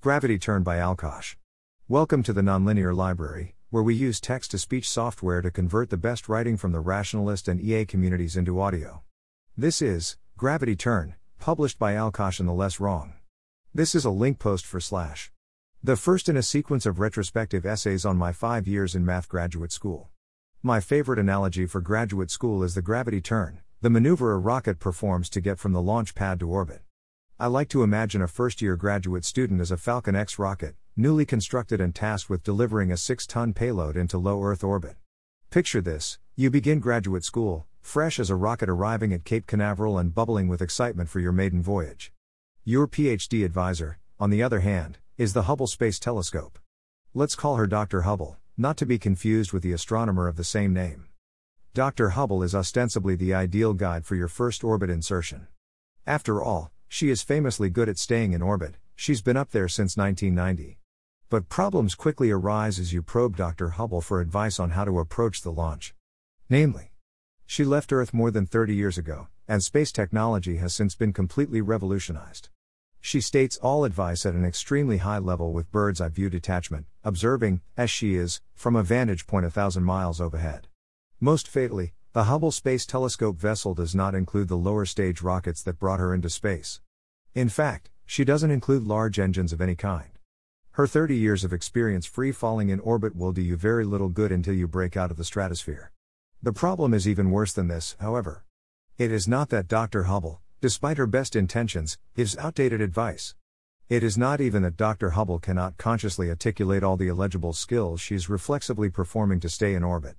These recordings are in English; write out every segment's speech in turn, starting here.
Gravity Turn by alkjash. Welcome to the Nonlinear Library, where we use text to speech software to convert the best writing from the rationalist and EA communities into audio. This is Gravity Turn, published by alkjash and the Less Wrong. This is a link post for slash. The first in a sequence of retrospective essays on my five years in math graduate school. My favorite analogy for graduate school is the gravity turn, the maneuver a rocket performs to get from the launch pad to orbit. I like to imagine a first year graduate student as a Falcon X rocket, newly constructed and tasked with delivering a 6 ton payload into low Earth orbit. Picture this you begin graduate school, fresh as a rocket arriving at Cape Canaveral and bubbling with excitement for your maiden voyage. Your PhD advisor, on the other hand, is the Hubble Space Telescope. Let's call her Dr. Hubble, not to be confused with the astronomer of the same name. Dr. Hubble is ostensibly the ideal guide for your first orbit insertion. After all, she is famously good at staying in orbit, she's been up there since 1990. But problems quickly arise as you probe Dr. Hubble for advice on how to approach the launch. Namely, she left Earth more than 30 years ago, and space technology has since been completely revolutionized. She states all advice at an extremely high level with bird's eye view detachment, observing, as she is, from a vantage point a thousand miles overhead. Most fatally, the Hubble Space Telescope vessel does not include the lower stage rockets that brought her into space. In fact, she doesn't include large engines of any kind. Her 30 years of experience free falling in orbit will do you very little good until you break out of the stratosphere. The problem is even worse than this, however. It is not that Dr. Hubble, despite her best intentions, gives outdated advice. It is not even that Dr. Hubble cannot consciously articulate all the illegible skills she is reflexively performing to stay in orbit.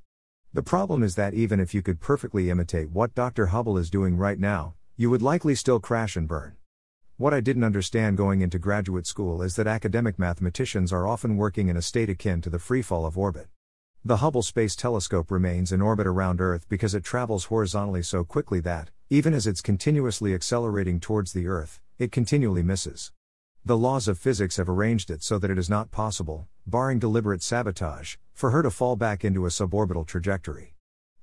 The problem is that even if you could perfectly imitate what Dr. Hubble is doing right now, you would likely still crash and burn. What I didn't understand going into graduate school is that academic mathematicians are often working in a state akin to the freefall of orbit. The Hubble Space Telescope remains in orbit around Earth because it travels horizontally so quickly that, even as it's continuously accelerating towards the Earth, it continually misses. The laws of physics have arranged it so that it is not possible, barring deliberate sabotage, for her to fall back into a suborbital trajectory.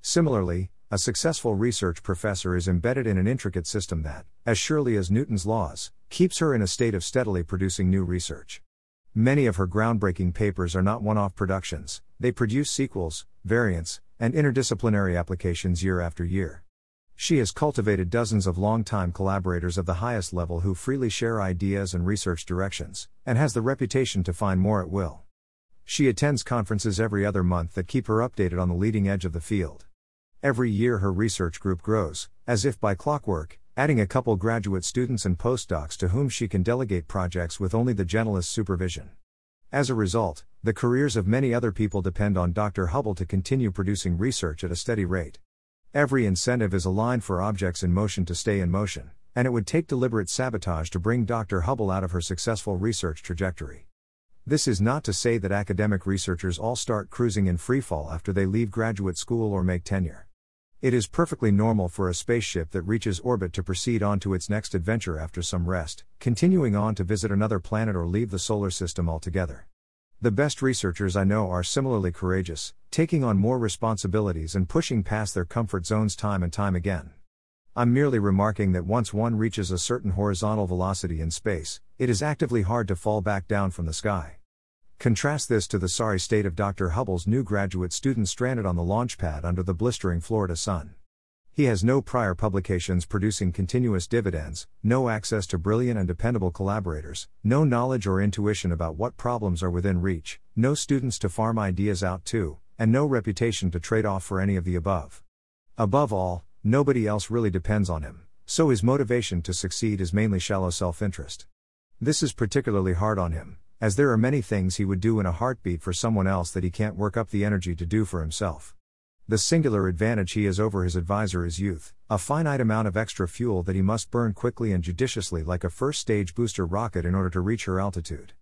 Similarly, a successful research professor is embedded in an intricate system that, as surely as Newton's laws, keeps her in a state of steadily producing new research. Many of her groundbreaking papers are not one off productions, they produce sequels, variants, and interdisciplinary applications year after year. She has cultivated dozens of long-time collaborators of the highest level who freely share ideas and research directions, and has the reputation to find more at will. She attends conferences every other month that keep her updated on the leading edge of the field. Every year, her research group grows, as if by clockwork, adding a couple graduate students and postdocs to whom she can delegate projects with only the gentlest supervision. As a result, the careers of many other people depend on Dr. Hubble to continue producing research at a steady rate. Every incentive is aligned for objects in motion to stay in motion, and it would take deliberate sabotage to bring Dr. Hubble out of her successful research trajectory. This is not to say that academic researchers all start cruising in freefall after they leave graduate school or make tenure. It is perfectly normal for a spaceship that reaches orbit to proceed on to its next adventure after some rest, continuing on to visit another planet or leave the solar system altogether. The best researchers I know are similarly courageous, taking on more responsibilities and pushing past their comfort zones time and time again. I'm merely remarking that once one reaches a certain horizontal velocity in space, it is actively hard to fall back down from the sky. Contrast this to the sorry state of Dr. Hubble's new graduate student stranded on the launch pad under the blistering Florida sun. He has no prior publications producing continuous dividends, no access to brilliant and dependable collaborators, no knowledge or intuition about what problems are within reach, no students to farm ideas out to, and no reputation to trade off for any of the above. Above all, nobody else really depends on him, so his motivation to succeed is mainly shallow self interest. This is particularly hard on him, as there are many things he would do in a heartbeat for someone else that he can't work up the energy to do for himself. The singular advantage he has over his advisor is youth, a finite amount of extra fuel that he must burn quickly and judiciously like a first stage booster rocket in order to reach her altitude.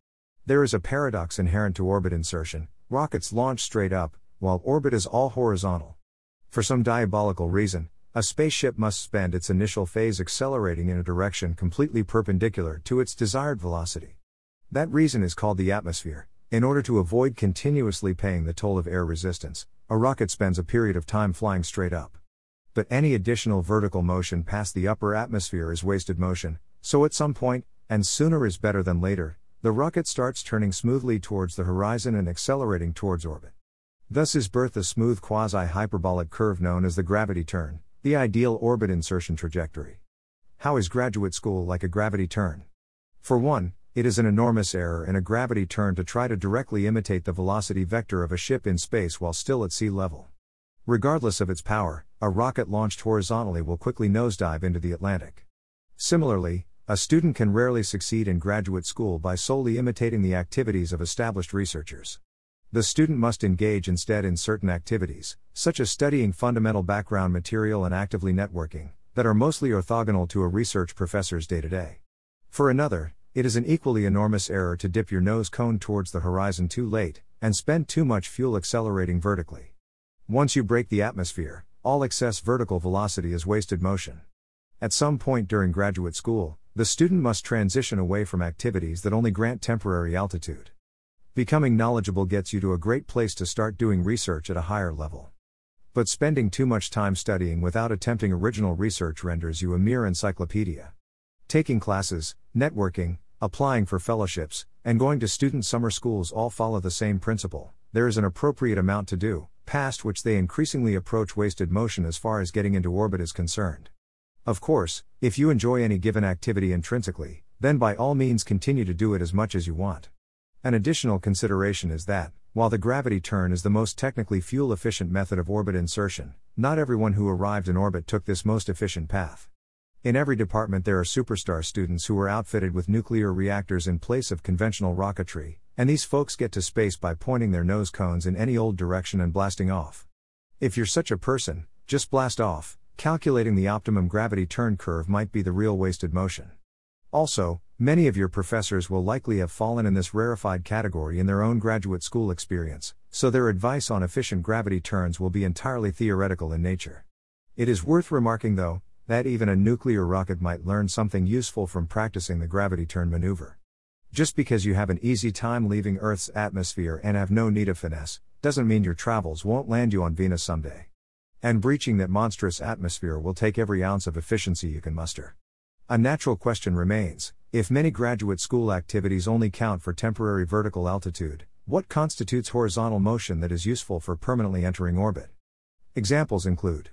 There is a paradox inherent to orbit insertion rockets launch straight up, while orbit is all horizontal. For some diabolical reason, a spaceship must spend its initial phase accelerating in a direction completely perpendicular to its desired velocity. That reason is called the atmosphere. In order to avoid continuously paying the toll of air resistance, a rocket spends a period of time flying straight up. But any additional vertical motion past the upper atmosphere is wasted motion, so at some point, and sooner is better than later, the rocket starts turning smoothly towards the horizon and accelerating towards orbit. Thus is birthed a smooth quasi hyperbolic curve known as the gravity turn, the ideal orbit insertion trajectory. How is graduate school like a gravity turn? For one, it is an enormous error in a gravity turn to try to directly imitate the velocity vector of a ship in space while still at sea level. Regardless of its power, a rocket launched horizontally will quickly nosedive into the Atlantic. Similarly, a student can rarely succeed in graduate school by solely imitating the activities of established researchers. The student must engage instead in certain activities, such as studying fundamental background material and actively networking, that are mostly orthogonal to a research professor's day to day. For another, it is an equally enormous error to dip your nose cone towards the horizon too late, and spend too much fuel accelerating vertically. Once you break the atmosphere, all excess vertical velocity is wasted motion. At some point during graduate school, the student must transition away from activities that only grant temporary altitude. Becoming knowledgeable gets you to a great place to start doing research at a higher level. But spending too much time studying without attempting original research renders you a mere encyclopedia. Taking classes, networking, applying for fellowships, and going to student summer schools all follow the same principle. There is an appropriate amount to do, past which they increasingly approach wasted motion as far as getting into orbit is concerned. Of course, if you enjoy any given activity intrinsically, then by all means continue to do it as much as you want. An additional consideration is that, while the gravity turn is the most technically fuel efficient method of orbit insertion, not everyone who arrived in orbit took this most efficient path. In every department, there are superstar students who were outfitted with nuclear reactors in place of conventional rocketry, and these folks get to space by pointing their nose cones in any old direction and blasting off. If you're such a person, just blast off, calculating the optimum gravity turn curve might be the real wasted motion. Also, many of your professors will likely have fallen in this rarefied category in their own graduate school experience, so their advice on efficient gravity turns will be entirely theoretical in nature. It is worth remarking, though, that even a nuclear rocket might learn something useful from practicing the gravity turn maneuver. Just because you have an easy time leaving Earth's atmosphere and have no need of finesse, doesn't mean your travels won't land you on Venus someday. And breaching that monstrous atmosphere will take every ounce of efficiency you can muster. A natural question remains if many graduate school activities only count for temporary vertical altitude, what constitutes horizontal motion that is useful for permanently entering orbit? Examples include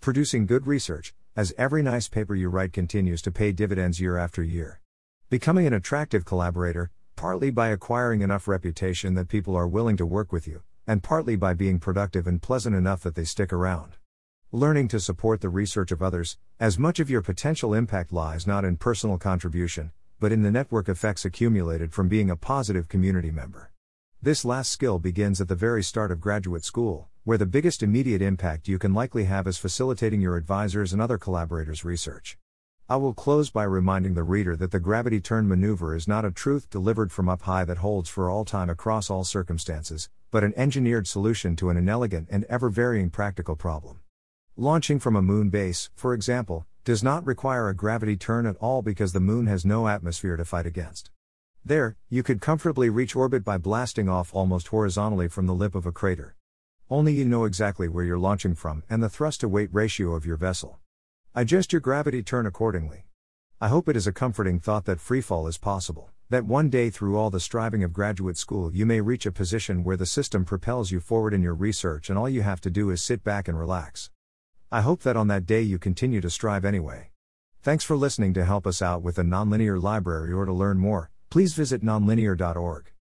producing good research, as every nice paper you write continues to pay dividends year after year. Becoming an attractive collaborator, partly by acquiring enough reputation that people are willing to work with you, and partly by being productive and pleasant enough that they stick around. Learning to support the research of others, as much of your potential impact lies not in personal contribution, but in the network effects accumulated from being a positive community member. This last skill begins at the very start of graduate school, where the biggest immediate impact you can likely have is facilitating your advisors and other collaborators' research. I will close by reminding the reader that the gravity turn maneuver is not a truth delivered from up high that holds for all time across all circumstances, but an engineered solution to an inelegant and ever varying practical problem. Launching from a moon base, for example, does not require a gravity turn at all because the moon has no atmosphere to fight against. There, you could comfortably reach orbit by blasting off almost horizontally from the lip of a crater. Only you know exactly where you're launching from and the thrust to weight ratio of your vessel. Adjust your gravity turn accordingly. I hope it is a comforting thought that freefall is possible that one day through all the striving of graduate school you may reach a position where the system propels you forward in your research and all you have to do is sit back and relax. I hope that on that day you continue to strive anyway. Thanks for listening to help us out with the Nonlinear Library or to learn more, please visit nonlinear.org.